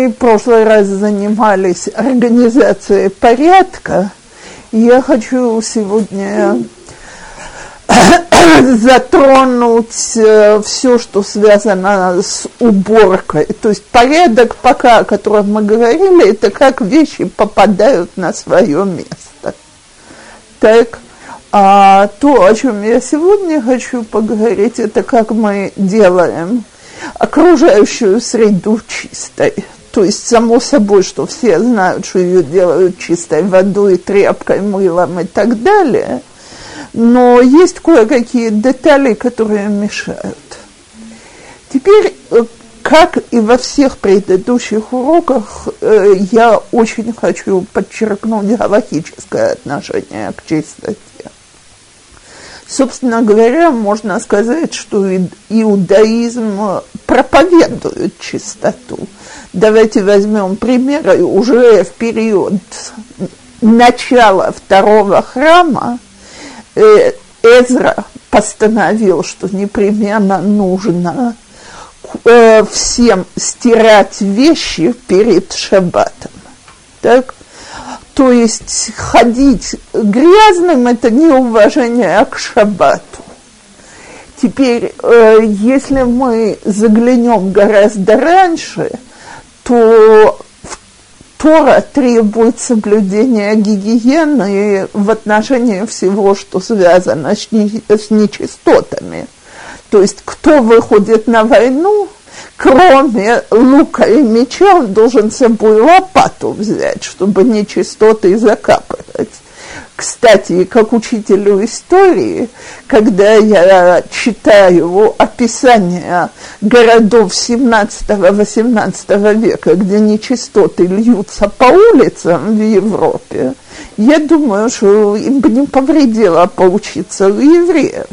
мы в прошлый раз занимались организацией порядка, я хочу сегодня затронуть э, все, что связано с уборкой. То есть порядок пока, о котором мы говорили, это как вещи попадают на свое место. Так, а то, о чем я сегодня хочу поговорить, это как мы делаем окружающую среду чистой. То есть, само собой, что все знают, что ее делают чистой водой, тряпкой, мылом и так далее – но есть кое-какие детали, которые мешают. Теперь, э, как и во всех предыдущих уроках, э, я очень хочу подчеркнуть галактическое отношение к чистоте. Собственно говоря, можно сказать, что иудаизм проповедует чистоту. Давайте возьмем примеры уже в период начала второго храма – э, Эзра постановил, что непременно нужно э, всем стирать вещи перед шаббатом. Так? То есть ходить грязным – это неуважение к шаббату. Теперь, э, если мы заглянем гораздо раньше, то Тора требует соблюдения гигиены в отношении всего, что связано с, не, с нечистотами. То есть, кто выходит на войну, кроме лука и меча, он должен с собой лопату взять, чтобы нечистоты закапывать. Кстати, как учителю истории, когда я читаю описание городов 17-18 века, где нечистоты льются по улицам в Европе, я думаю, что им бы не повредило поучиться у евреев.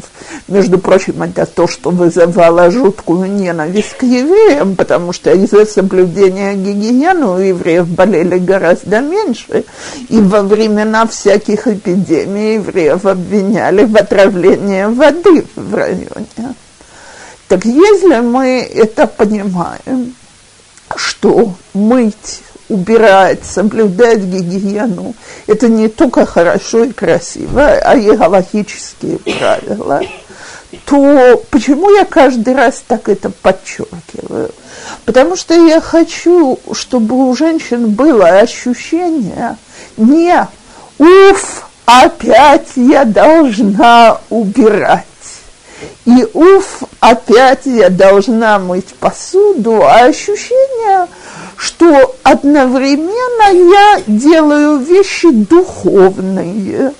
Между прочим, это то, что вызывало жуткую ненависть к евреям, потому что из-за соблюдения гигиены у евреев болели гораздо меньше, и во времена всяких эпидемий евреев обвиняли в отравлении воды в районе. Так если мы это понимаем, что мыть убирать, соблюдать гигиену, это не только хорошо и красиво, а и галактические правила, то почему я каждый раз так это подчеркиваю? Потому что я хочу, чтобы у женщин было ощущение не «Уф, опять я должна убирать», и уф, опять я должна мыть посуду, а ощущение, что одновременно я делаю вещи духовные.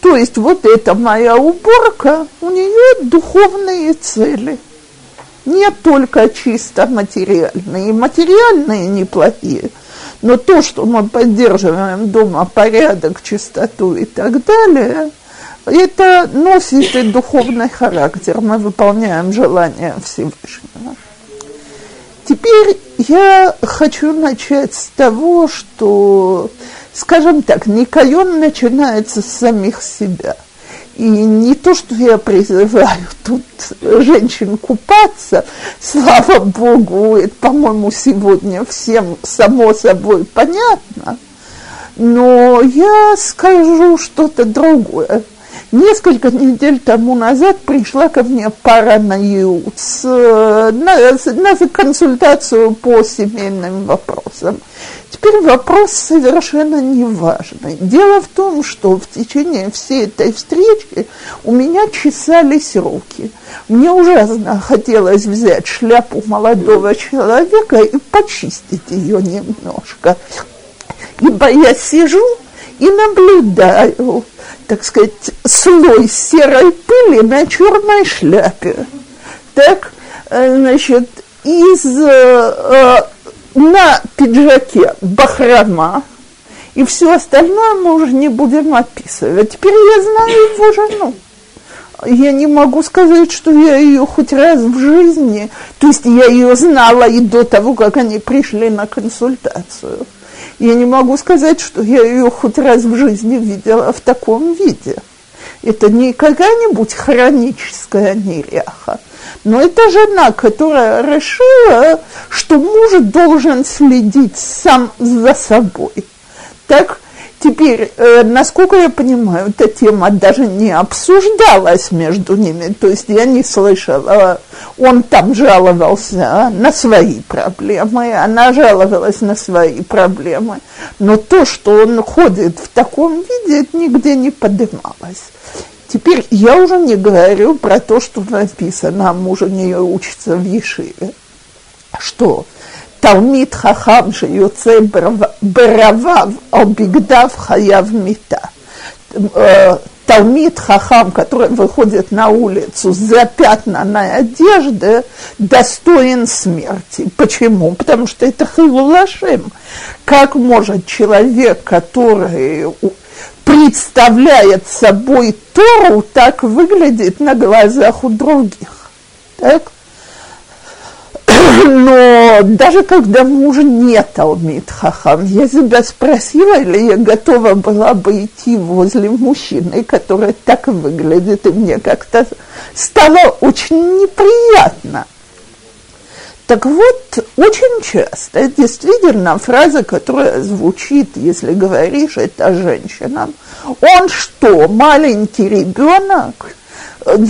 То есть вот эта моя уборка, у нее духовные цели. Не только чисто материальные, материальные неплохие, но то, что мы поддерживаем дома порядок, чистоту и так далее, это носит и духовный характер. Мы выполняем желания Всевышнего. Теперь я хочу начать с того, что, скажем так, Никайон начинается с самих себя. И не то, что я призываю тут женщин купаться, слава Богу, это, по-моему, сегодня всем само собой понятно, но я скажу что-то другое. Несколько недель тому назад пришла ко мне пара на ЮЦ, на, на консультацию по семейным вопросам. Теперь вопрос совершенно неважный. Дело в том, что в течение всей этой встречи у меня чесались руки. Мне ужасно хотелось взять шляпу молодого человека и почистить ее немножко. Ибо я сижу и наблюдаю, так сказать, слой серой пыли на черной шляпе. Так, э, значит, из, э, на пиджаке бахрома, и все остальное мы уже не будем описывать. Теперь я знаю его жену. Я не могу сказать, что я ее хоть раз в жизни, то есть я ее знала и до того, как они пришли на консультацию. Я не могу сказать, что я ее хоть раз в жизни видела в таком виде. Это не какая-нибудь хроническая неряха. Но это жена, которая решила, что муж должен следить сам за собой. Так, Теперь, э, насколько я понимаю, эта тема даже не обсуждалась между ними, то есть я не слышала, он там жаловался на свои проблемы, она жаловалась на свои проблемы, но то, что он ходит в таком виде, нигде не поднималось. Теперь я уже не говорю про то, что написано, а муж у нее учится в Ешиве. Что? Талмит хахам же юце баравав обигдав хаяв мита. Э, Талмит Хахам, который выходит на улицу с запятнанной одежды, достоин смерти. Почему? Потому что это Хилулашим. Как может человек, который представляет собой Тору, так выглядит на глазах у других? Так? Но даже когда муж не Талмит Хахам, я себя спросила, или я готова была бы идти возле мужчины, который так выглядит, и мне как-то стало очень неприятно. Так вот, очень часто действительно фраза, которая звучит, если говоришь это женщинам, он что, маленький ребенок?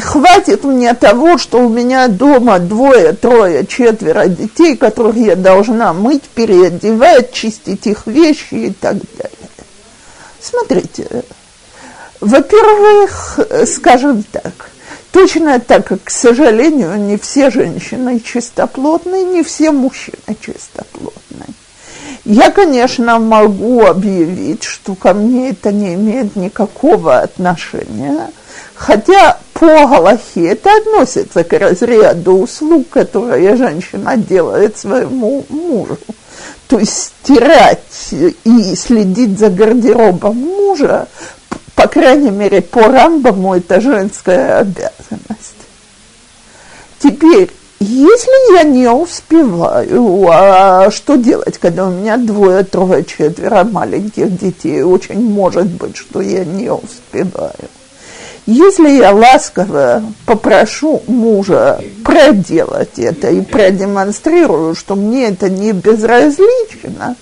хватит мне того, что у меня дома двое, трое, четверо детей, которых я должна мыть, переодевать, чистить их вещи и так далее. Смотрите, во-первых, скажем так, точно так как, к сожалению, не все женщины чистоплотные, не все мужчины чистоплотные. Я, конечно, могу объявить, что ко мне это не имеет никакого отношения, хотя по Галахе это относится к разряду услуг, которые женщина делает своему мужу. То есть стирать и следить за гардеробом мужа, по крайней мере, по Рамбаму это женская обязанность. Теперь, если я не успеваю, а что делать, когда у меня двое, трое, четверо маленьких детей? Очень может быть, что я не успеваю. Если я ласково попрошу мужа проделать это и продемонстрирую, что мне это не безразлично,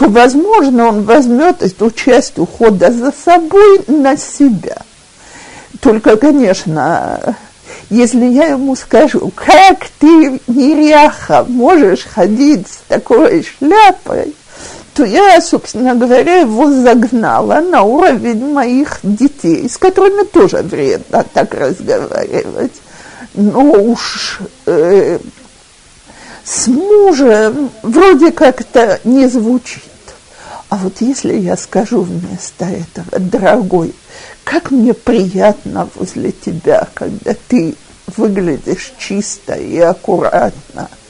то, возможно, он возьмет эту часть ухода за собой на себя. Только, конечно, если я ему скажу, как ты, неряха, можешь ходить с такой шляпой, то я, собственно говоря, его загнала на уровень моих детей, с которыми тоже вредно так разговаривать. Но уж э, с мужем вроде как-то не звучит. А вот если я скажу вместо этого, дорогой, как мне приятно возле тебя, когда ты выглядишь чисто и аккуратно –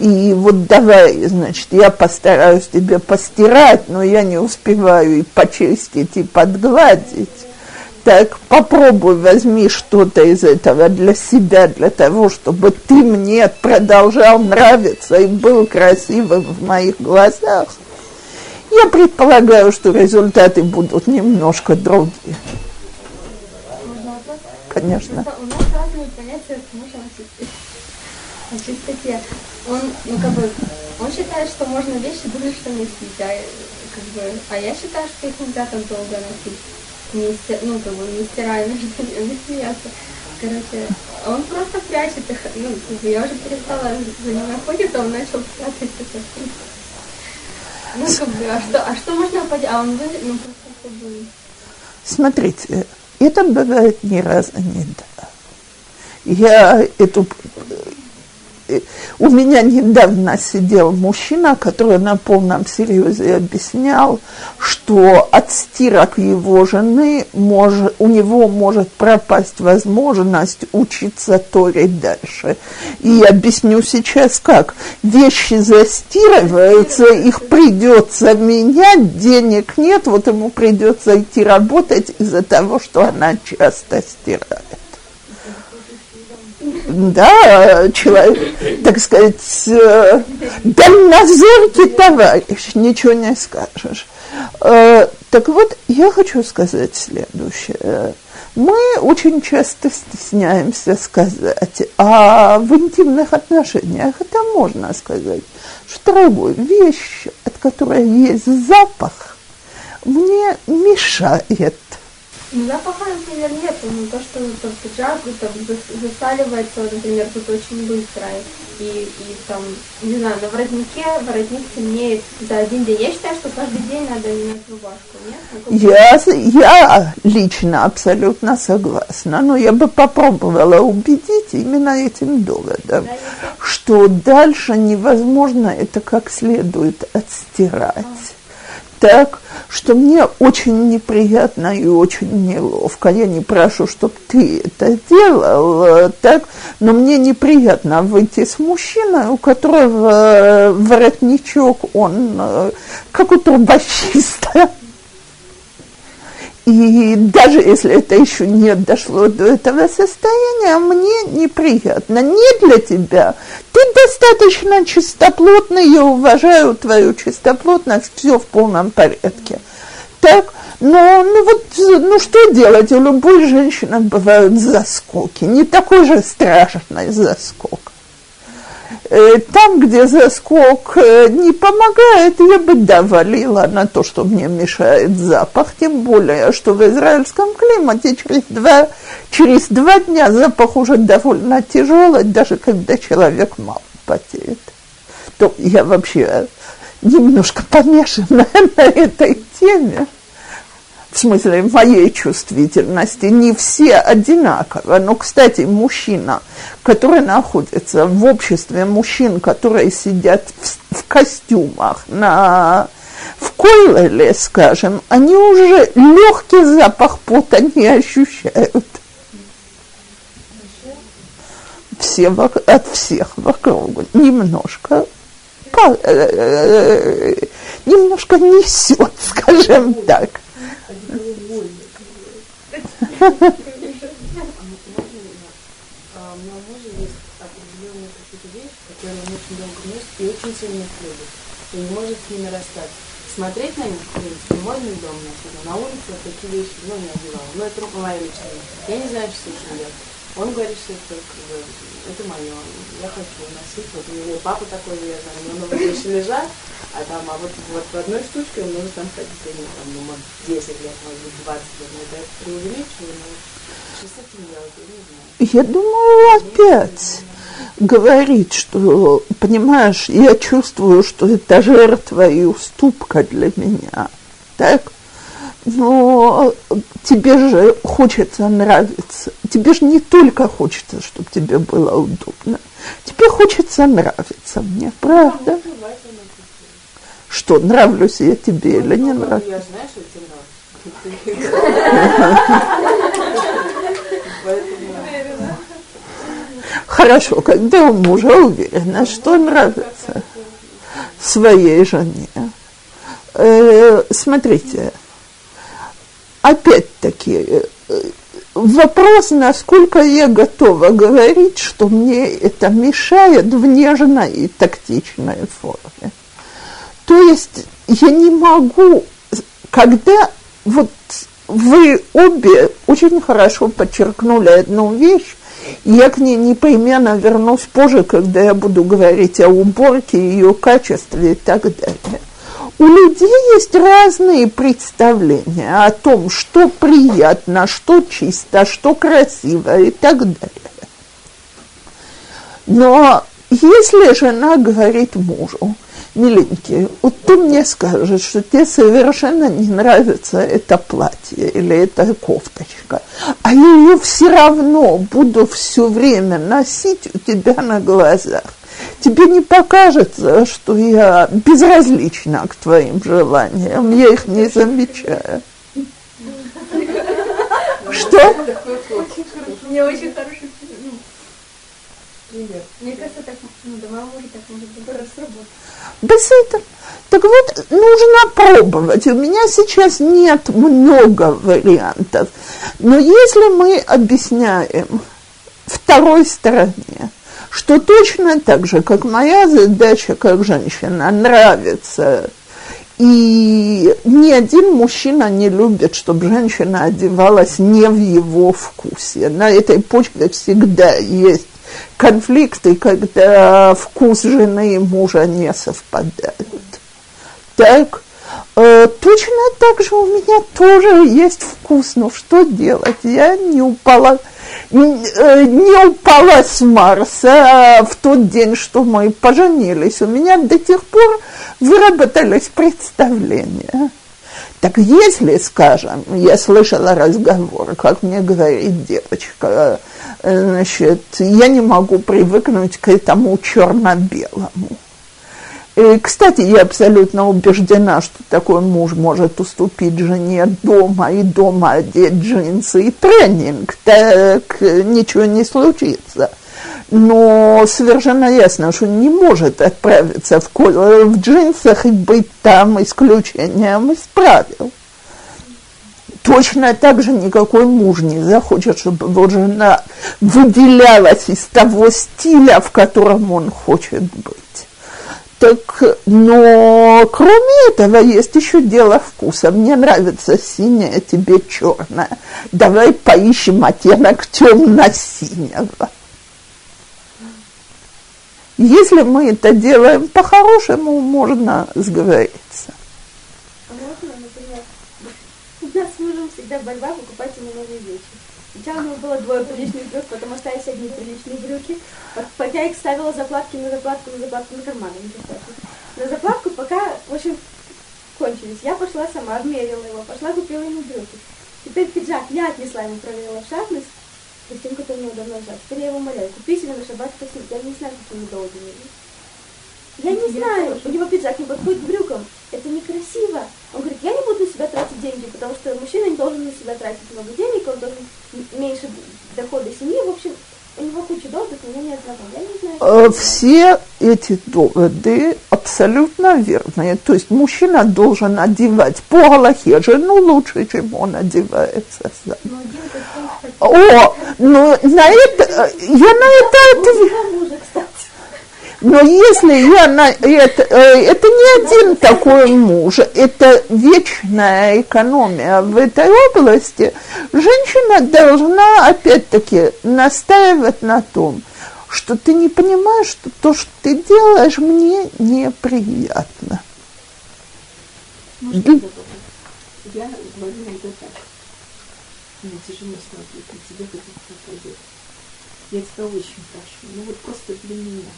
и вот давай, значит, я постараюсь тебе постирать, но я не успеваю и почистить, и подгладить. Так попробуй, возьми что-то из этого для себя, для того, чтобы ты мне продолжал нравиться и был красивым в моих глазах. Я предполагаю, что результаты будут немножко другие. Конечно. У чистоте он, ну, как бы, он считает, что можно вещи думать, что носить, а, как бы, а я считаю, что их нельзя так долго носить. Не, ну, как бы, не между ними, смеяться. Короче, он просто прячет их, ну, я уже перестала за ним охотиться, он начал прятать это. Ну, как бы, а что, а что можно поделать? А он, ну, просто как бы... Смотрите, это бывает ни разу не да. Я эту у меня недавно сидел мужчина, который на полном серьезе объяснял, что от стирок его жены может, у него может пропасть возможность учиться Торе дальше. И объясню сейчас как. Вещи застирываются, их придется менять, денег нет, вот ему придется идти работать из-за того, что она часто стирает да, человек, так сказать, э, дальнозоркий товарищ, ничего не скажешь. Э, так вот, я хочу сказать следующее. Мы очень часто стесняемся сказать, а в интимных отношениях это можно сказать, что, дорогой, вещь, от которой есть запах, мне мешает ну, запаха, например, нет. Ну, то, что там, пиджак там, засаливается, например, тут очень быстро. И, и там, не знаю, на воротнике воротник темнеет за один день. Я считаю, что каждый день надо менять рубашку, нет? Ну, я, я лично абсолютно согласна, но я бы попробовала убедить именно этим доводом, да, что дальше невозможно это как следует отстирать. А так, что мне очень неприятно и очень неловко. Я не прошу, чтобы ты это делал, так, но мне неприятно выйти с мужчиной, у которого воротничок, он э, как у трубочиста. И даже если это еще не дошло до этого состояния, мне неприятно. Не для тебя. Ты достаточно чистоплотный, я уважаю твою чистоплотность, все в полном порядке. Так, но ну вот, ну что делать? У любой женщины бывают заскоки. Не такой же страшный заскок. Э, там, где заскок э, не помогает, я бы довалила на то, что мне мешает запах, тем более, что в израильском климате через два, через два дня запах уже довольно тяжелый, даже когда человек мало потеет. То я вообще немножко помешана на этой теме в смысле моей чувствительности, не все одинаково. Но, кстати, мужчина, который находится в обществе мужчин, которые сидят в, в костюмах на в Койлеле, скажем, они уже легкий запах пота не ощущают. Все, от всех вокруг немножко э, э, э, немножко несет, скажем так. А у меня мужа есть определенные какие-то вещи, которые он очень долго носит и очень сильно их любит. И не может с ними расстаться. Смотреть на них, в принципе, можно и дома носить, но на улице такие вещи, ну, не одевала. Но это моя личная Я не знаю, что с делать. Он говорит, что это, как это мое, я хочу носить. Вот у него папа такой, знаю, у него вещи лежат, а там, а вот, вот в одной штучке он может там ходить, я не там, ну, может, 10 лет, может быть, 20 лет, но это преувеличиваю, но что с этим делать, я не знаю. Я думаю, опять говорит, что, понимаешь, я чувствую, что это жертва и уступка для меня, так? Но тебе же хочется нравиться. Тебе же не только хочется, чтобы тебе было удобно. Тебе хочется нравиться мне, правда? Что, нравлюсь я тебе или не нравлюсь? Я знаю, что тебе Хорошо, когда у мужа уверена, что нравится своей жене. Э, смотрите, опять-таки, э, вопрос, насколько я готова говорить, что мне это мешает в нежной и тактичной форме. То есть я не могу, когда вот вы обе очень хорошо подчеркнули одну вещь, я к ней непременно вернусь позже, когда я буду говорить о уборке, ее качестве и так далее. У людей есть разные представления о том, что приятно, что чисто, что красиво и так далее. Но если жена говорит мужу, миленький, вот ты мне скажешь, что тебе совершенно не нравится это платье или эта кофточка, а я ее все равно буду все время носить у тебя на глазах. Тебе не покажется, что я безразлична к твоим желаниям, я их не замечаю. Что? Мне очень хороший пример. Мне кажется, так, ну, дома может так может быть сработать. Без этого. Так вот, нужно пробовать. У меня сейчас нет много вариантов. Но если мы объясняем второй стороне, что точно так же, как моя задача как женщина нравится И ни один мужчина не любит, чтобы женщина одевалась не в его вкусе. На этой почве всегда есть конфликты, когда вкус жены и мужа не совпадают. Так, э, точно так же у меня тоже есть вкус, но что делать? Я не упала, не, э, не упала с Марса в тот день, что мы поженились. У меня до тех пор выработались представления. Так если, скажем, я слышала разговор, как мне говорит девочка, значит, я не могу привыкнуть к этому черно-белому. И, кстати, я абсолютно убеждена, что такой муж может уступить жене дома и дома одеть джинсы и тренинг, так ничего не случится. Но совершенно ясно, что не может отправиться в, в джинсах и быть там исключением из правил. Точно так же никакой муж не захочет, чтобы его жена выделялась из того стиля, в котором он хочет быть. Так, но кроме этого есть еще дело вкуса. Мне нравится синее, тебе черное. Давай поищем оттенок темно-синего. Если мы это делаем по-хорошему, можно сговориться. А можно, например, у нас с мужем всегда борьба покупать ему новые вещи. Сначала у него было двое приличных брюк, потом остались одни приличные брюки. Пока я их ставила заплатки на заплатку, на заплатку, на карманы. На заплатку пока, в общем, кончились. Я пошла сама, обмерила его, пошла купила ему брюки. Теперь пиджак я отнесла ему, проверила в шахтность, костюм, который у него давно лежал. Теперь я его умоляю, купи себе на шаббат костюм. Я не знаю, какие удобные. Я не знаю, у него пиджак не подходит к брюкам. Это некрасиво. Он говорит, я не буду на себя тратить деньги, потому что мужчина не должен на себя тратить много денег, он должен меньше дохода семьи. В общем, у него куча доводов, у меня нет знакомых. Я не знаю. Э, все эти доводы абсолютно верные. То есть мужчина должен одевать по Галахе жену лучше, чем он одевается сам. О, ну на это, я на это. Но если я на это, э, это не один такой муж, это вечная экономия в этой области, женщина должна опять-таки настаивать на том, что ты не понимаешь, что то, что ты делаешь, мне неприятно. Можно я говорю это так. Мне тяжело смотреть на тебя, как это попадет. Я тебя очень прошу, ну вот просто для меня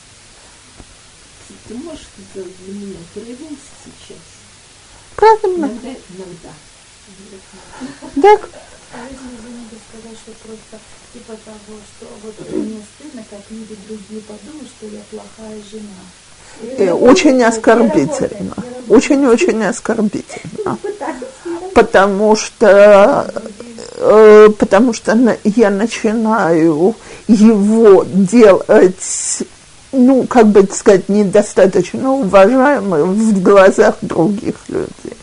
ты можешь сделать для меня перевес сейчас? Правильно. Иногда, иногда. Так. Если извините сказать, что просто типа того, что вот мне стыдно, как люди другие подумают, что я плохая жена. Э, очень оскорбительно. Очень-очень оскорбительно. Потому что, э, потому что я начинаю его делать ну, как бы сказать, недостаточно уважаемым в глазах других людей.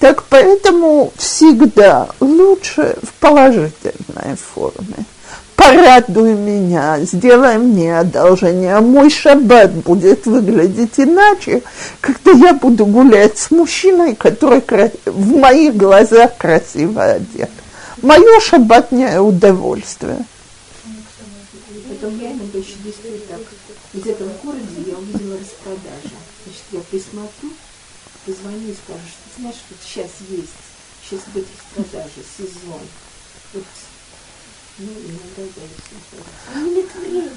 Так поэтому всегда лучше в положительной форме. Порадуй меня, сделай мне одолжение. Мой шаббат будет выглядеть иначе, когда я буду гулять с мужчиной, который в моих глазах красиво одет. Мое шаббатное удовольствие. Это я иногда еще действую так где-то в городе я увидела распродажа. Значит, я присмотрю, позвоню и скажу, что знаешь, вот сейчас есть, сейчас будет распродажа, сезон. Вот, ну, иногда удается. А мне это время.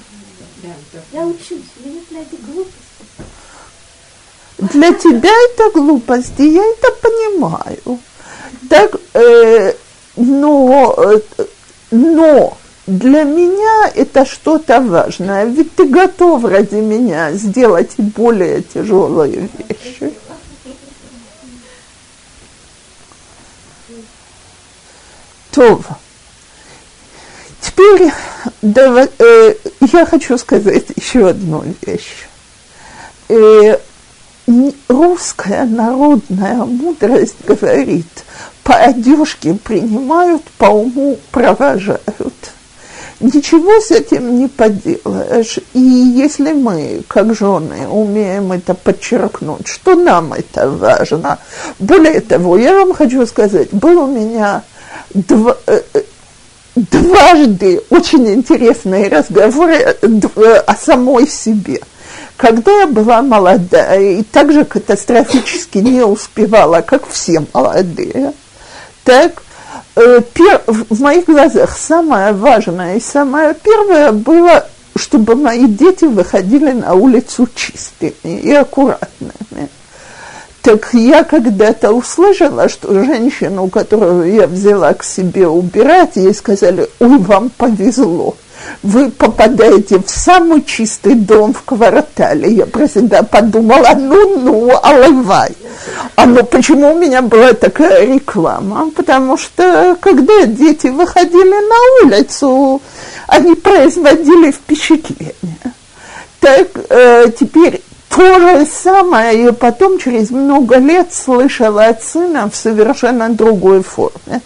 Да, да. Я учусь, мне для этой глупости. Для тебя это глупости, я это понимаю. Так, э, но, э, но для меня это что-то важное, ведь ты готов ради меня сделать более тяжелые вещи. То, теперь давай, э, я хочу сказать еще одну вещь. Э, русская народная мудрость говорит, по одежке принимают, по уму провожают. Ничего с этим не поделаешь. И если мы, как жены, умеем это подчеркнуть, что нам это важно. Более того, я вам хочу сказать, был у меня дв, э, э, дважды очень интересные разговоры о самой себе. Когда я была молодая и также катастрофически не успевала, как все молодые, так Э, пер, в моих глазах самое важное и самое первое было, чтобы мои дети выходили на улицу чистыми и аккуратными. Так я когда-то услышала, что женщину, которую я взяла к себе убирать, ей сказали, ой, вам повезло вы попадаете в самый чистый дом в квартале. Я про себя подумала, ну-ну, алывай. А ну почему у меня была такая реклама? Потому что когда дети выходили на улицу, они производили впечатление. Так э, теперь то же самое я потом через много лет слышала от сына в совершенно другой форме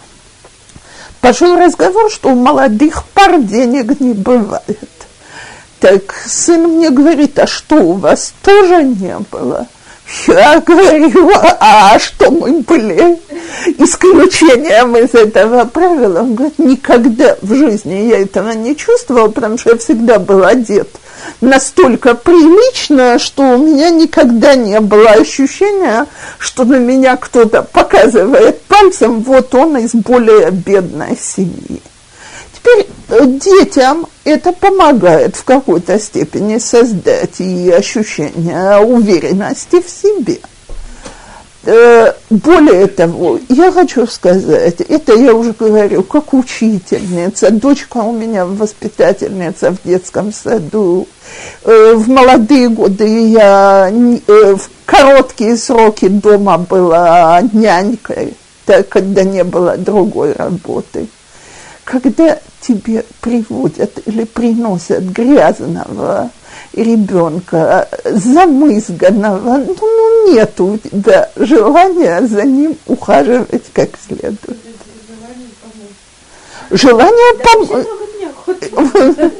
пошел разговор, что у молодых пар денег не бывает. Так сын мне говорит, а что, у вас тоже не было? Я говорю, а что мы были исключением из этого правила? Он говорит, никогда в жизни я этого не чувствовал, потому что я всегда был одет настолько прилично, что у меня никогда не было ощущения, что на меня кто-то показывает пальцем, вот он из более бедной семьи. Теперь э, детям это помогает в какой-то степени создать и ощущение уверенности в себе – более того, я хочу сказать, это я уже говорю, как учительница, дочка у меня воспитательница в детском саду. Э, в молодые годы я э, в короткие сроки дома была нянькой, так, когда не было другой работы. Когда тебе приводят или приносят грязного, ребенка замызганного, ну, ну нет у тебя желания за ним ухаживать как следует. Желание помочь.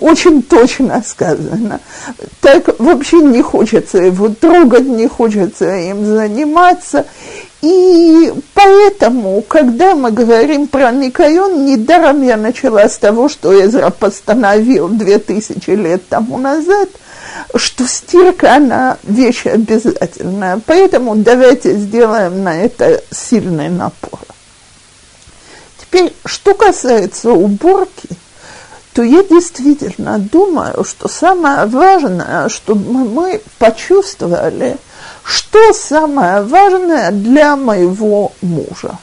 Очень точно сказано. Так вообще не хочется его трогать, не хочется им заниматься. И поэтому, когда мы говорим про Никайон, недаром я начала с того, что Эзра постановил две тысячи лет тому назад, что стирка, она вещь обязательная. Поэтому давайте сделаем на это сильный напор. Теперь, что касается уборки, то я действительно думаю, что самое важное, чтобы мы почувствовали, что самое важное для моего мужа.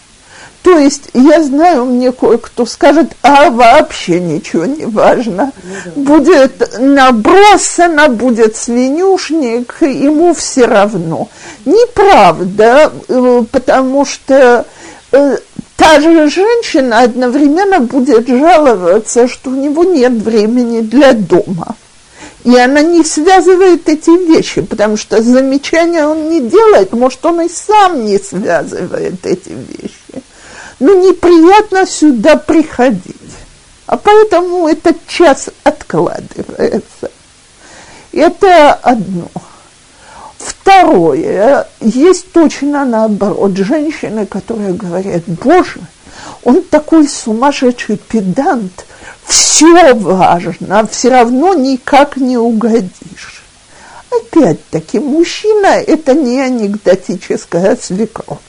То есть я знаю, мне кое-кто скажет, а вообще ничего не важно. Будет набросано, будет свинюшник, ему все равно. Неправда, э, потому что э, та же женщина одновременно будет жаловаться, что у него нет времени для дома. И она не связывает эти вещи, потому что замечания он не делает, может, он и сам не связывает эти вещи. Но неприятно сюда приходить. А поэтому этот час откладывается. Это одно. Второе, есть точно наоборот женщины, которые говорят, боже, он такой сумасшедший педант, все важно, все равно никак не угодишь. Опять-таки, мужчина – это не анекдотическая свекровь.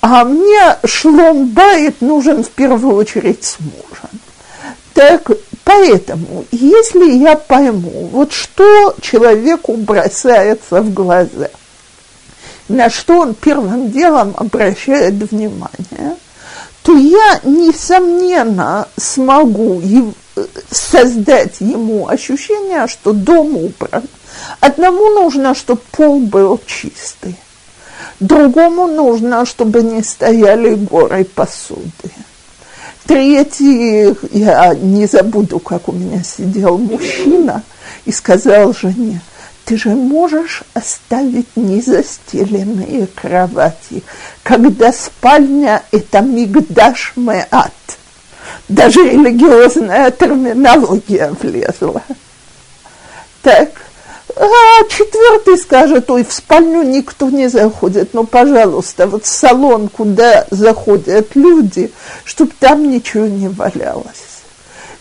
А мне шлом бает нужен в первую очередь с мужем. Так, поэтому, если я пойму, вот что человеку бросается в глаза, на что он первым делом обращает внимание – то я, несомненно, смогу создать ему ощущение, что дом убран. Одному нужно, чтобы пол был чистый. Другому нужно, чтобы не стояли горы посуды. Третий, я не забуду, как у меня сидел мужчина и сказал жене, ты же можешь оставить незастеленные кровати, когда спальня – это мигдаш меат. Даже религиозная терминология влезла. Так, а четвертый скажет, ой, в спальню никто не заходит, ну, пожалуйста, вот в салон, куда заходят люди, чтобы там ничего не валялось.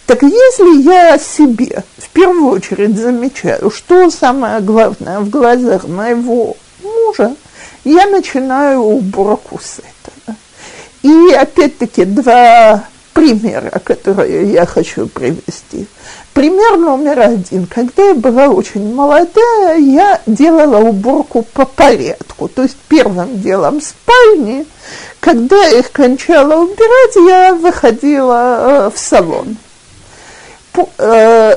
Так если я себе в первую очередь замечаю, что самое главное в глазах моего мужа, я начинаю уборку с этого. И опять-таки два примера, которые я хочу привести. Пример номер один. Когда я была очень молодая, я делала уборку по порядку. То есть первым делом спальни, когда их кончала убирать, я выходила э, в салон. Э,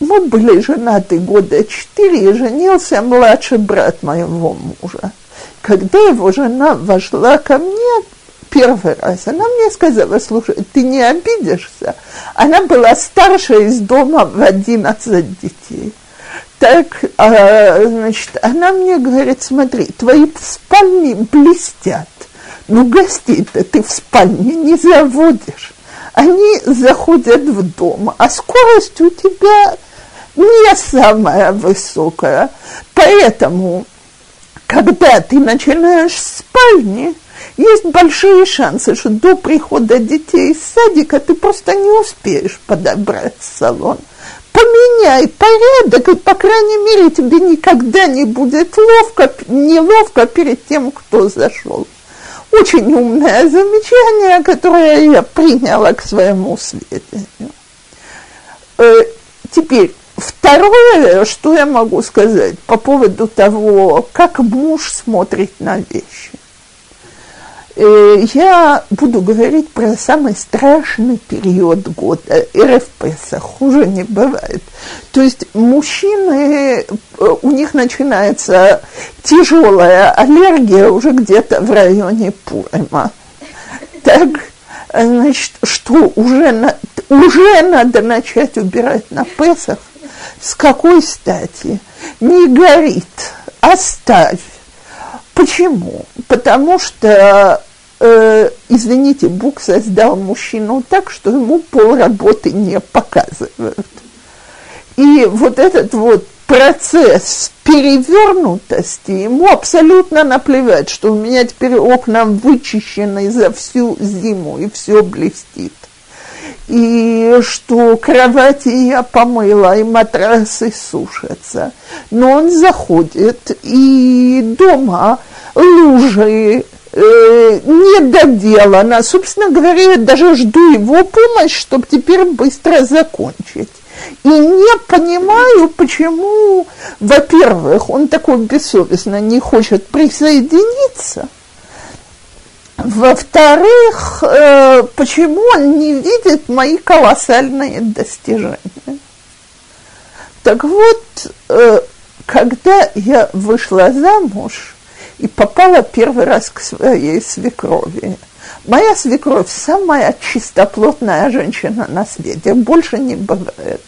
мы были женаты года четыре, и женился младший брат моего мужа. Когда его жена вошла ко мне первый раз, она мне сказала, слушай, ты не обидишься? Она была старшая из дома в 11 детей. Так, а, значит, она мне говорит, смотри, твои спальни блестят, ну гостей-то ты в спальне не заводишь они заходят в дом, а скорость у тебя не самая высокая. Поэтому, когда ты начинаешь в спальне, есть большие шансы, что до прихода детей из садика ты просто не успеешь подобрать салон. Поменяй порядок, и, по крайней мере, тебе никогда не будет ловко, неловко перед тем, кто зашел очень умное замечание, которое я приняла к своему сведению. Э, теперь, второе, что я могу сказать по поводу того, как муж смотрит на вещи. Э, я буду говорить про самый страшный период года, РФ Песах, хуже не бывает. То есть мужчины, э, у них начинается тяжелая аллергия уже где-то в районе Пурима. Так, значит, что уже, на, уже надо начать убирать на Песах? С какой стати? Не горит, оставь. Почему? Потому что э, извините, Бог создал мужчину так, что ему пол работы не показывают. И вот этот вот процесс перевернутости, ему абсолютно наплевать, что у меня теперь окна вычищены за всю зиму и все блестит. И что кровати я помыла, и матрасы сушатся. Но он заходит, и дома лужи, э, недоделано. Собственно говоря, я даже жду его помощь, чтобы теперь быстро закончить. И не понимаю, почему, во-первых, он такой бессовестно не хочет присоединиться, во-вторых, э, почему он не видит мои колоссальные достижения. Так вот, э, когда я вышла замуж, и попала первый раз к своей свекрови. Моя свекровь самая чистоплотная женщина на свете, больше не бывает.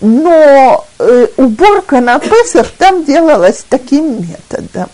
Но э, уборка на Песах там делалась таким методом.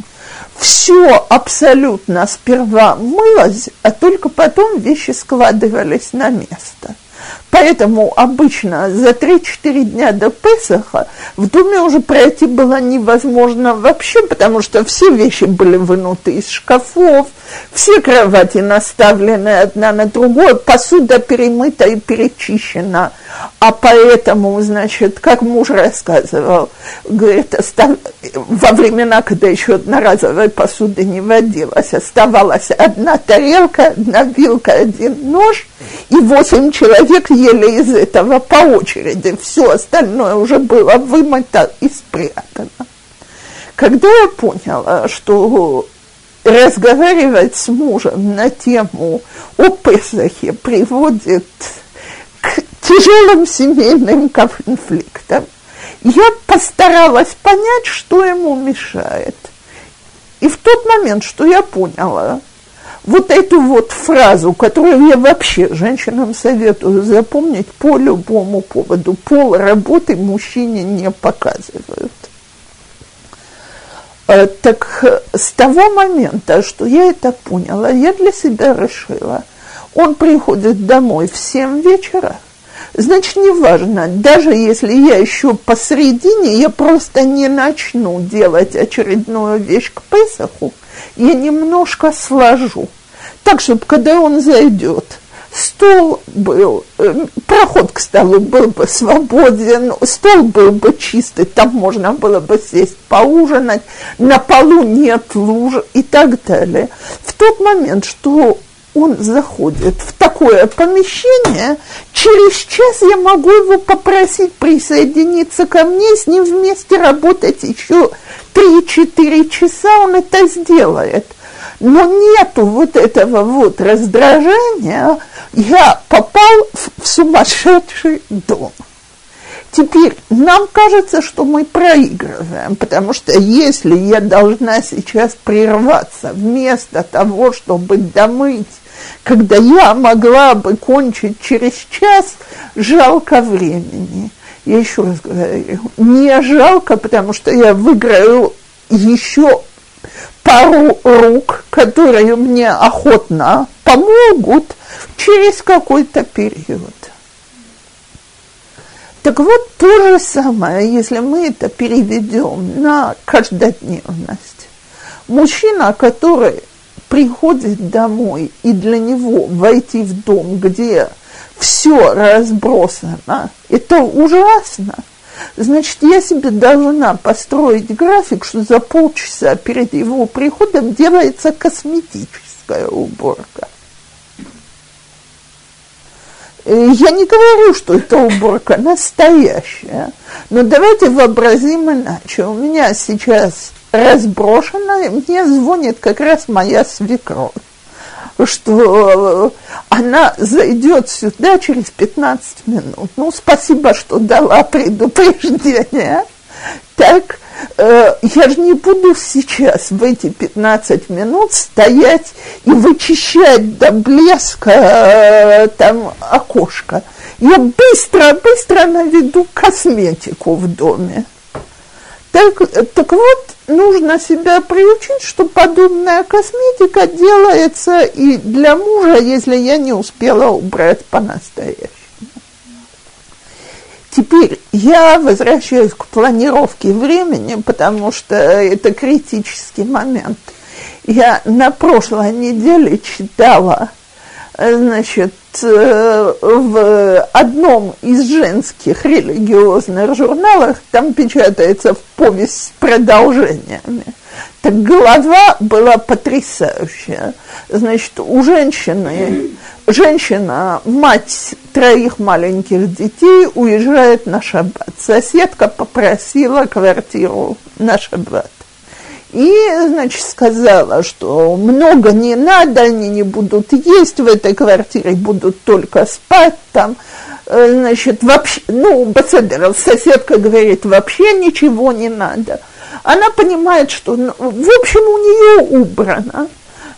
Все абсолютно сперва мылось, а только потом вещи складывались на место – Поэтому обычно за 3-4 дня до Песаха в доме уже пройти было невозможно вообще, потому что все вещи были вынуты из шкафов, все кровати наставлены одна на другую, посуда перемыта и перечищена. А поэтому, значит, как муж рассказывал, говорит, остав... во времена, когда еще одноразовой посуды не водилось, оставалась одна тарелка, одна вилка, один нож, и восемь человек ели из этого по очереди. Все остальное уже было вымыто и спрятано. Когда я поняла, что разговаривать с мужем на тему о Песахе приводит к тяжелым семейным конфликтам, я постаралась понять, что ему мешает. И в тот момент, что я поняла, вот эту вот фразу, которую я вообще женщинам советую запомнить по любому поводу, пол работы мужчине не показывают – Э, так с того момента, что я это поняла, я для себя решила, он приходит домой в 7 вечера, значит, неважно, даже если я еще посередине, я просто не начну делать очередную вещь к Песаху, я немножко сложу. Так, чтобы когда он зайдет, стол был, э, проход к столу был бы свободен, стол был бы чистый, там можно было бы сесть поужинать, на полу нет луж и так далее. В тот момент, что он заходит в такое помещение, через час я могу его попросить присоединиться ко мне, с ним вместе работать еще 3-4 часа, он это сделает. Но нету вот этого вот раздражения, я попал в, сумасшедший дом. Теперь нам кажется, что мы проигрываем, потому что если я должна сейчас прерваться вместо того, чтобы домыть когда я могла бы кончить через час, жалко времени. Я еще раз говорю, не жалко, потому что я выиграю еще пару рук, которые мне охотно помогут через какой-то период. Так вот, то же самое, если мы это переведем на каждодневность. Мужчина, который приходит домой, и для него войти в дом, где все разбросано, это ужасно. Значит, я себе должна построить график, что за полчаса перед его приходом делается косметическая уборка. Я не говорю, что это уборка настоящая, но давайте вообразим иначе. У меня сейчас разброшена, мне звонит как раз моя свекровь, что она зайдет сюда через 15 минут. Ну, спасибо, что дала предупреждение. Так, э, я же не буду сейчас в эти 15 минут стоять и вычищать до блеска э, там окошко. Я быстро-быстро наведу косметику в доме. Так, так вот, нужно себя приучить, что подобная косметика делается и для мужа, если я не успела убрать по-настоящему. Теперь я возвращаюсь к планировке времени, потому что это критический момент. Я на прошлой неделе читала, значит, Э, в одном из женских религиозных журналах, там печатается в повесть с продолжениями. Так голова была потрясающая. Значит, у женщины, женщина, мать троих маленьких детей, уезжает на шаббат. Соседка попросила квартиру на шаббат. И, значит, сказала, что много не надо, они не будут есть в этой квартире, будут только спать там. Э, значит, вообще, ну, Бацедер, соседка говорит, вообще ничего не надо. Она понимает, что, ну, в общем, у нее убрано.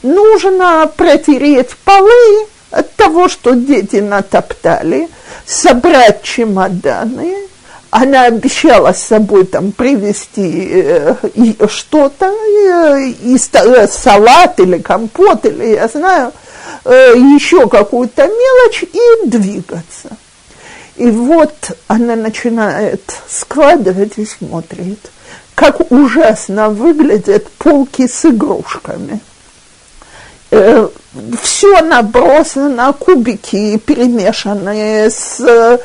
Нужно протереть полы от того, что дети натоптали, собрать чемоданы, она обещала с собой там привезти э, что-то, э, и, э, салат или компот, или я знаю, э, еще какую-то мелочь и двигаться. И вот она начинает складывать и смотрит, как ужасно выглядят полки с игрушками. Э, все набросано, кубики перемешанные с э,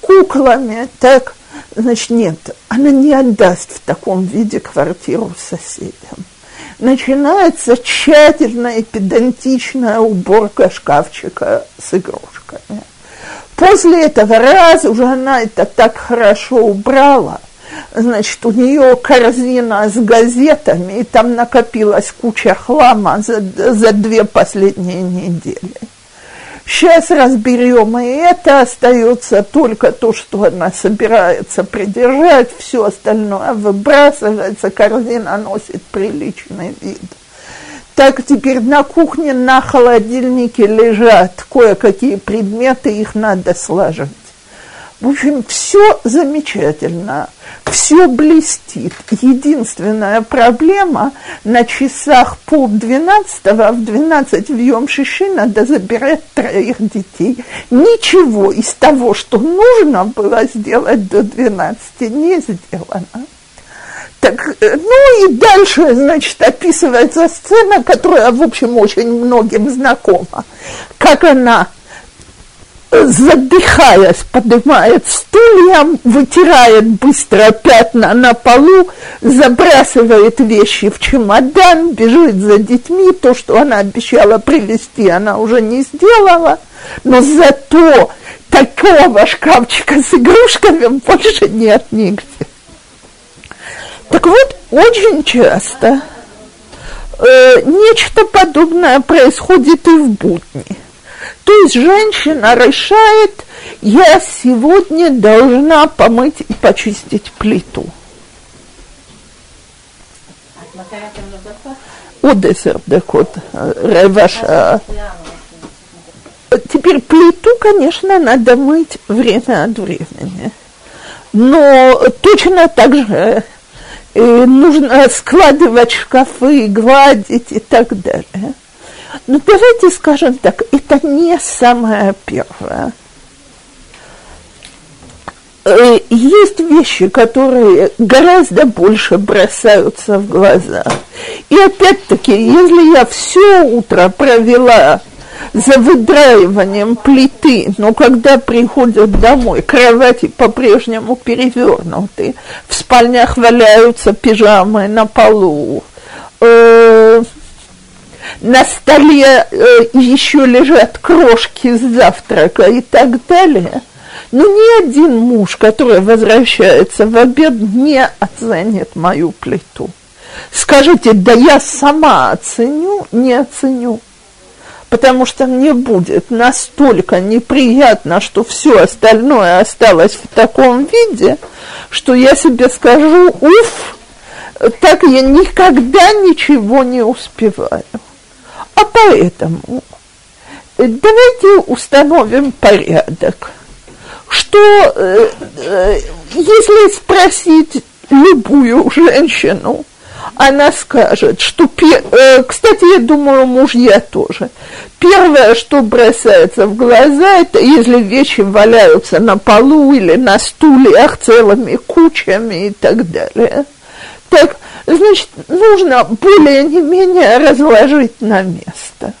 куклами, так Значит, нет, она не отдаст в таком виде квартиру соседям. Начинается тщательная педантичная уборка шкафчика с игрушками. После этого раз уже она это так хорошо убрала, значит, у нее корзина с газетами, и там накопилась куча хлама за, за две последние недели. Сейчас разберем и это, остается только то, что она собирается придержать, все остальное выбрасывается, корзина носит приличный вид. Так теперь на кухне, на холодильнике лежат кое-какие предметы, их надо сложить. В общем, все замечательно, все блестит. Единственная проблема на часах пол двенадцатого, в двенадцать в Йом Шиши надо забирать троих детей. Ничего из того, что нужно было сделать до двенадцати, не сделано. Так, э, ну и дальше, значит, описывается сцена, которая, в общем, очень многим знакома. Как она задыхаясь, поднимает стульям, вытирает быстро пятна на полу, забрасывает вещи в чемодан, бежит за детьми. То, что она обещала привезти, она уже не сделала. Но зато такого шкафчика с игрушками больше нет нигде. Так вот, очень часто э, нечто подобное происходит и в будни. То есть женщина решает, я сегодня должна помыть и почистить плиту. О, десерт декот, реваша. Теперь плиту, конечно, надо мыть время от времени. Но точно так же э, нужно складывать шкафы, гладить и так далее. Но давайте скажем так, это не самое первое. Э, есть вещи, которые гораздо больше бросаются в глаза. И опять-таки, если я все утро провела за выдраиванием плиты, но когда приходят домой, кровати по-прежнему перевернуты, в спальнях валяются пижамы на полу, э, на столе э, еще лежат крошки с завтрака и так далее. Но ни один муж, который возвращается в обед, не оценит мою плиту. Скажите, да я сама оценю, не оценю. Потому что мне будет настолько неприятно, что все остальное осталось в таком виде, что я себе скажу, уф, так я никогда ничего не успеваю. А поэтому давайте установим порядок, что э, э, если спросить любую женщину, она скажет, что, э, кстати, я думаю, мужья тоже. Первое, что бросается в глаза, это если вещи валяются на полу или на стульях целыми кучами и так далее. Так значит, нужно более не менее разложить на место.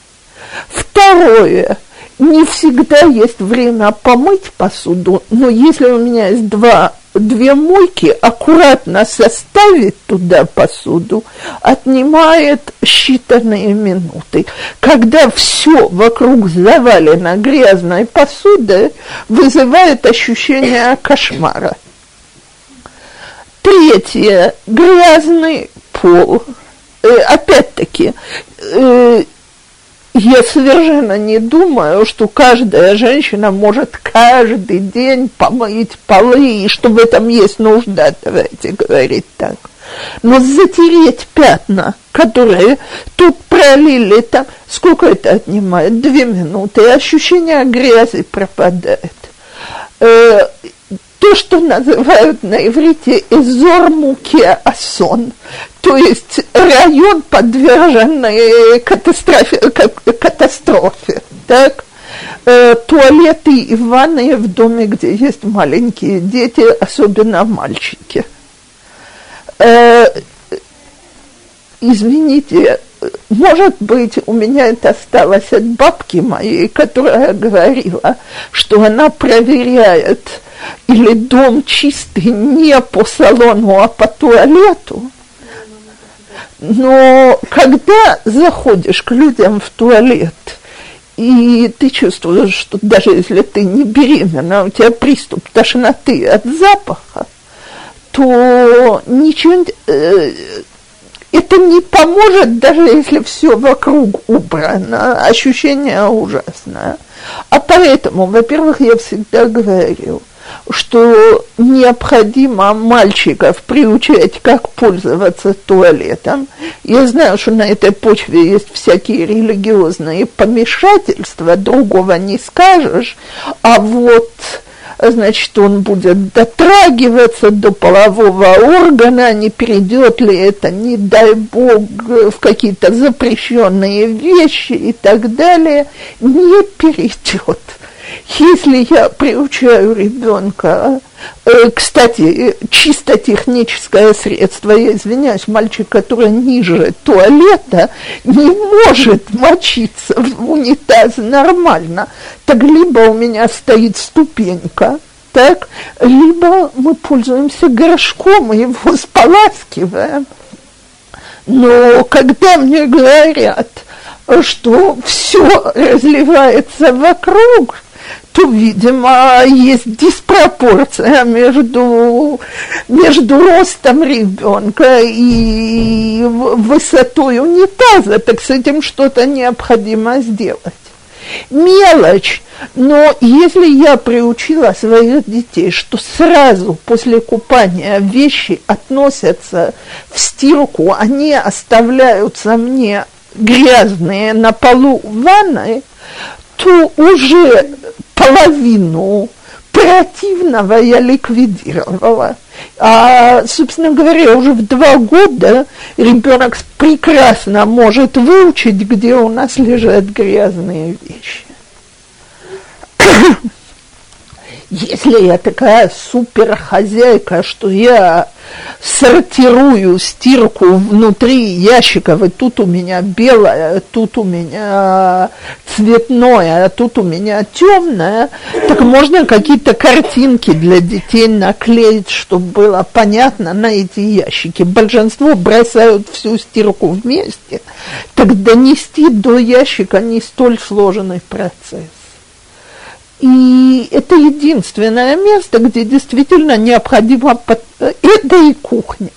Второе, не всегда есть время помыть посуду, но если у меня есть два, две мойки, аккуратно составить туда посуду отнимает считанные минуты. Когда все вокруг завалено грязной посудой, вызывает ощущение кошмара. Третье. Грязный пол. Э, опять-таки, э, я совершенно не думаю, что каждая женщина может каждый день помыть полы, и что в этом есть нужда, давайте говорить так. Но затереть пятна, которые тут пролили, там, сколько это отнимает? Две минуты, и ощущение грязи пропадает. То, что называют на иврите «эзор муке асон», то есть район, подверженный катастрофе, катастрофе так? Э, туалеты и ванны в доме, где есть маленькие дети, особенно мальчики. Э, извините, может быть, у меня это осталось от бабки моей, которая говорила, что она проверяет или дом чистый не по салону, а по туалету. Но когда заходишь к людям в туалет, и ты чувствуешь, что даже если ты не беременна, у тебя приступ тошноты от запаха, то ничего, э, это не поможет, даже если все вокруг убрано, ощущение ужасное. А поэтому, во-первых, я всегда говорю, что необходимо мальчиков приучать, как пользоваться туалетом. Я знаю, что на этой почве есть всякие религиозные помешательства, другого не скажешь, а вот значит, он будет дотрагиваться до полового органа, не перейдет ли это, не дай бог, в какие-то запрещенные вещи и так далее, не перейдет. Если я приучаю ребенка, э, кстати, чисто техническое средство, я извиняюсь, мальчик, который ниже туалета, не может мочиться в унитаз нормально, так либо у меня стоит ступенька, так, либо мы пользуемся горшком и его споласкиваем. Но когда мне говорят, что все разливается вокруг, то, видимо, есть диспропорция между, между ростом ребенка и высотой унитаза, так с этим что-то необходимо сделать. Мелочь, но если я приучила своих детей, что сразу после купания вещи относятся в стирку, они оставляются мне грязные на полу ванной, то уже половину противного я ликвидировала. А, собственно говоря, уже в два года ребенок прекрасно может выучить, где у нас лежат грязные вещи. Если я такая супер хозяйка, что я сортирую стирку внутри ящиков, и тут у меня белое, тут у меня цветное, а тут у меня темное, так можно какие-то картинки для детей наклеить, чтобы было понятно на эти ящики. Большинство бросают всю стирку вместе, так донести до ящика не столь сложный процесс. И это единственное место, где действительно необходимо, под... это и кухня,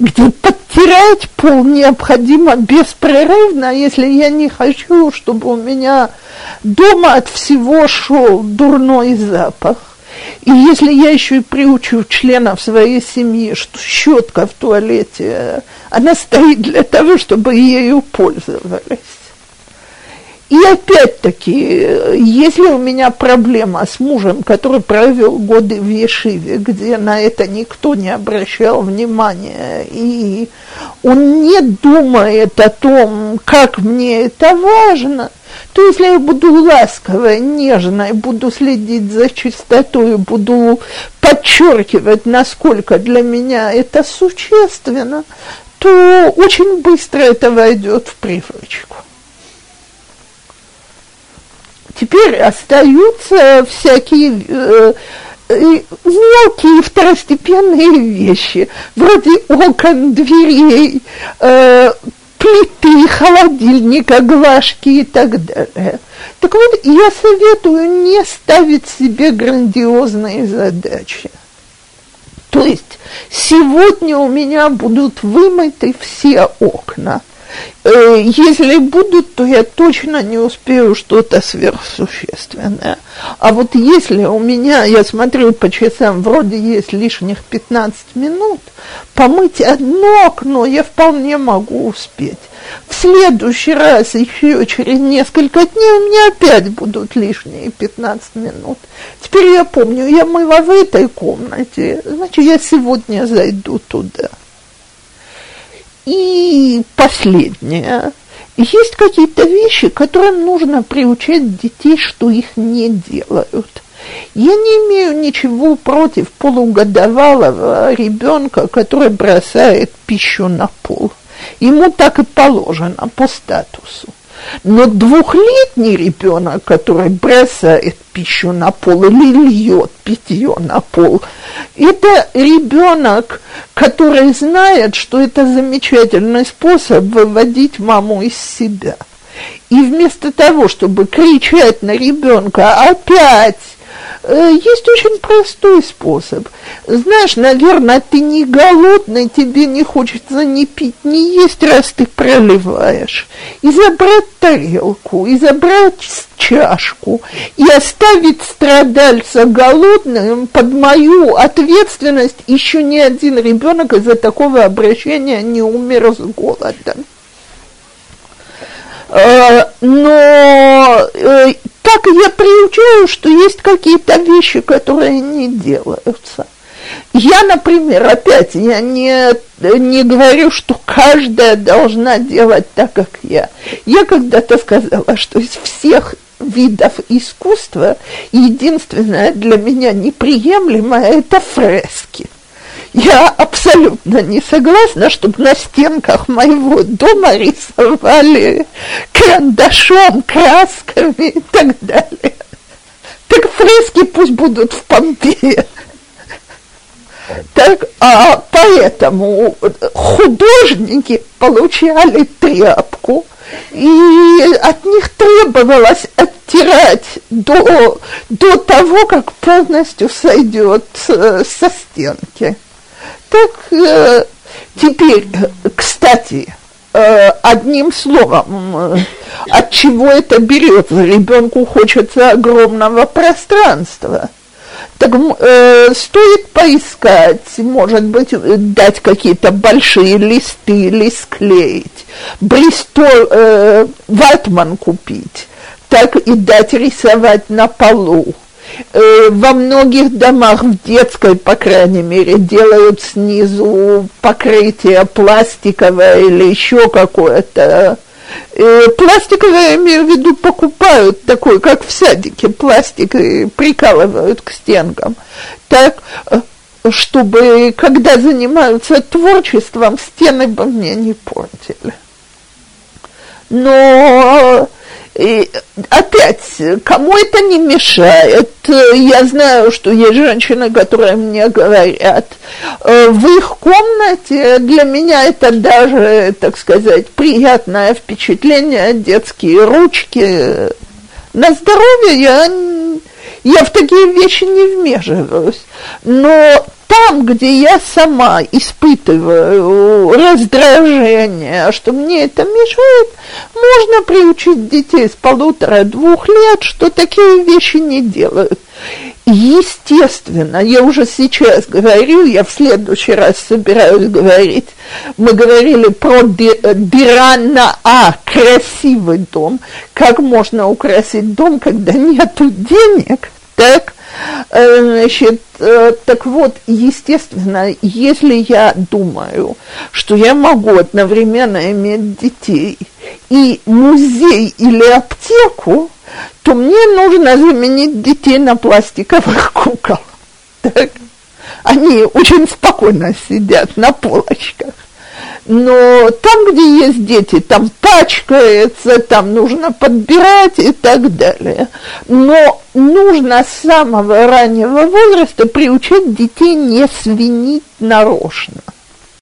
где подтирать пол необходимо беспрерывно, если я не хочу, чтобы у меня дома от всего шел дурной запах. И если я еще и приучу членов своей семьи, что щетка в туалете, она стоит для того, чтобы ею пользовались. И опять-таки, если у меня проблема с мужем, который провел годы в Ешиве, где на это никто не обращал внимания, и он не думает о том, как мне это важно, то если я буду ласковой, нежной, буду следить за чистотой, буду подчеркивать, насколько для меня это существенно, то очень быстро это войдет в привычку. Теперь остаются всякие э, мелкие второстепенные вещи, вроде окон, дверей, э, плиты, холодильника, глажки и так далее. Так вот, я советую не ставить себе грандиозные задачи. То есть сегодня у меня будут вымыты все окна – если будут, то я точно не успею что-то сверхсущественное. А вот если у меня, я смотрю по часам, вроде есть лишних 15 минут, помыть одно окно я вполне могу успеть. В следующий раз, еще через несколько дней, у меня опять будут лишние 15 минут. Теперь я помню, я мыла в этой комнате, значит, я сегодня зайду туда. И последнее. Есть какие-то вещи, которым нужно приучать детей, что их не делают. Я не имею ничего против полугодовалого ребенка, который бросает пищу на пол. Ему так и положено по статусу. Но двухлетний ребенок, который бросает пищу на пол или льет питье на пол, это ребенок, который знает, что это замечательный способ выводить маму из себя. И вместо того, чтобы кричать на ребенка опять есть очень простой способ. Знаешь, наверное, ты не голодный, тебе не хочется ни пить, ни есть, раз ты проливаешь. И забрать тарелку, и забрать чашку, и оставить страдальца голодным под мою ответственность. Еще ни один ребенок из-за такого обращения не умер с голода. Э, но э, так я приучаю, что есть какие-то вещи, которые не делаются. Я, например, опять, я не, не говорю, что каждая должна делать так, как я. Я когда-то сказала, что из всех видов искусства единственное для меня неприемлемое – это фрески. Я абсолютно не согласна, чтобы на стенках моего дома рисовали карандашом, красками и так далее. Так фрески пусть будут в Помпее. Так, а поэтому художники получали тряпку, и от них требовалось оттирать до, до того, как полностью сойдет э, со стенки. Так э, теперь, кстати, э, одним словом, от чего это берется? Ребенку хочется огромного пространства – так э, стоит поискать, может быть, дать какие-то большие листы или склеить, Бристол, э, ватман купить, так и дать рисовать на полу. Э, во многих домах, в детской, по крайней мере, делают снизу покрытие пластиковое или еще какое-то, Э, пластиковое, я имею в виду, покупают такой, как в садике, пластик и прикалывают к стенкам. Так, э, чтобы, когда занимаются творчеством, стены бы мне не портили. Но и опять, кому это не мешает? Я знаю, что есть женщины, которые мне говорят, «Э, в их комнате для меня это даже, так сказать, приятное впечатление, детские ручки. На здоровье я, я в такие вещи не вмешиваюсь. Но там, где я сама испытываю раздражение, что мне это мешает, можно приучить детей с полутора-двух лет, что такие вещи не делают. Естественно, я уже сейчас говорю, я в следующий раз собираюсь говорить, мы говорили про дирана А, красивый дом, как можно украсить дом, когда нету денег, так? Э, значит, э, так вот, естественно, если я думаю, что я могу одновременно иметь детей и музей или аптеку, то мне нужно заменить детей на пластиковых кукол. Так? Они очень спокойно сидят на полочках но там, где есть дети, там пачкается, там нужно подбирать и так далее. Но нужно с самого раннего возраста приучать детей не свинить нарочно.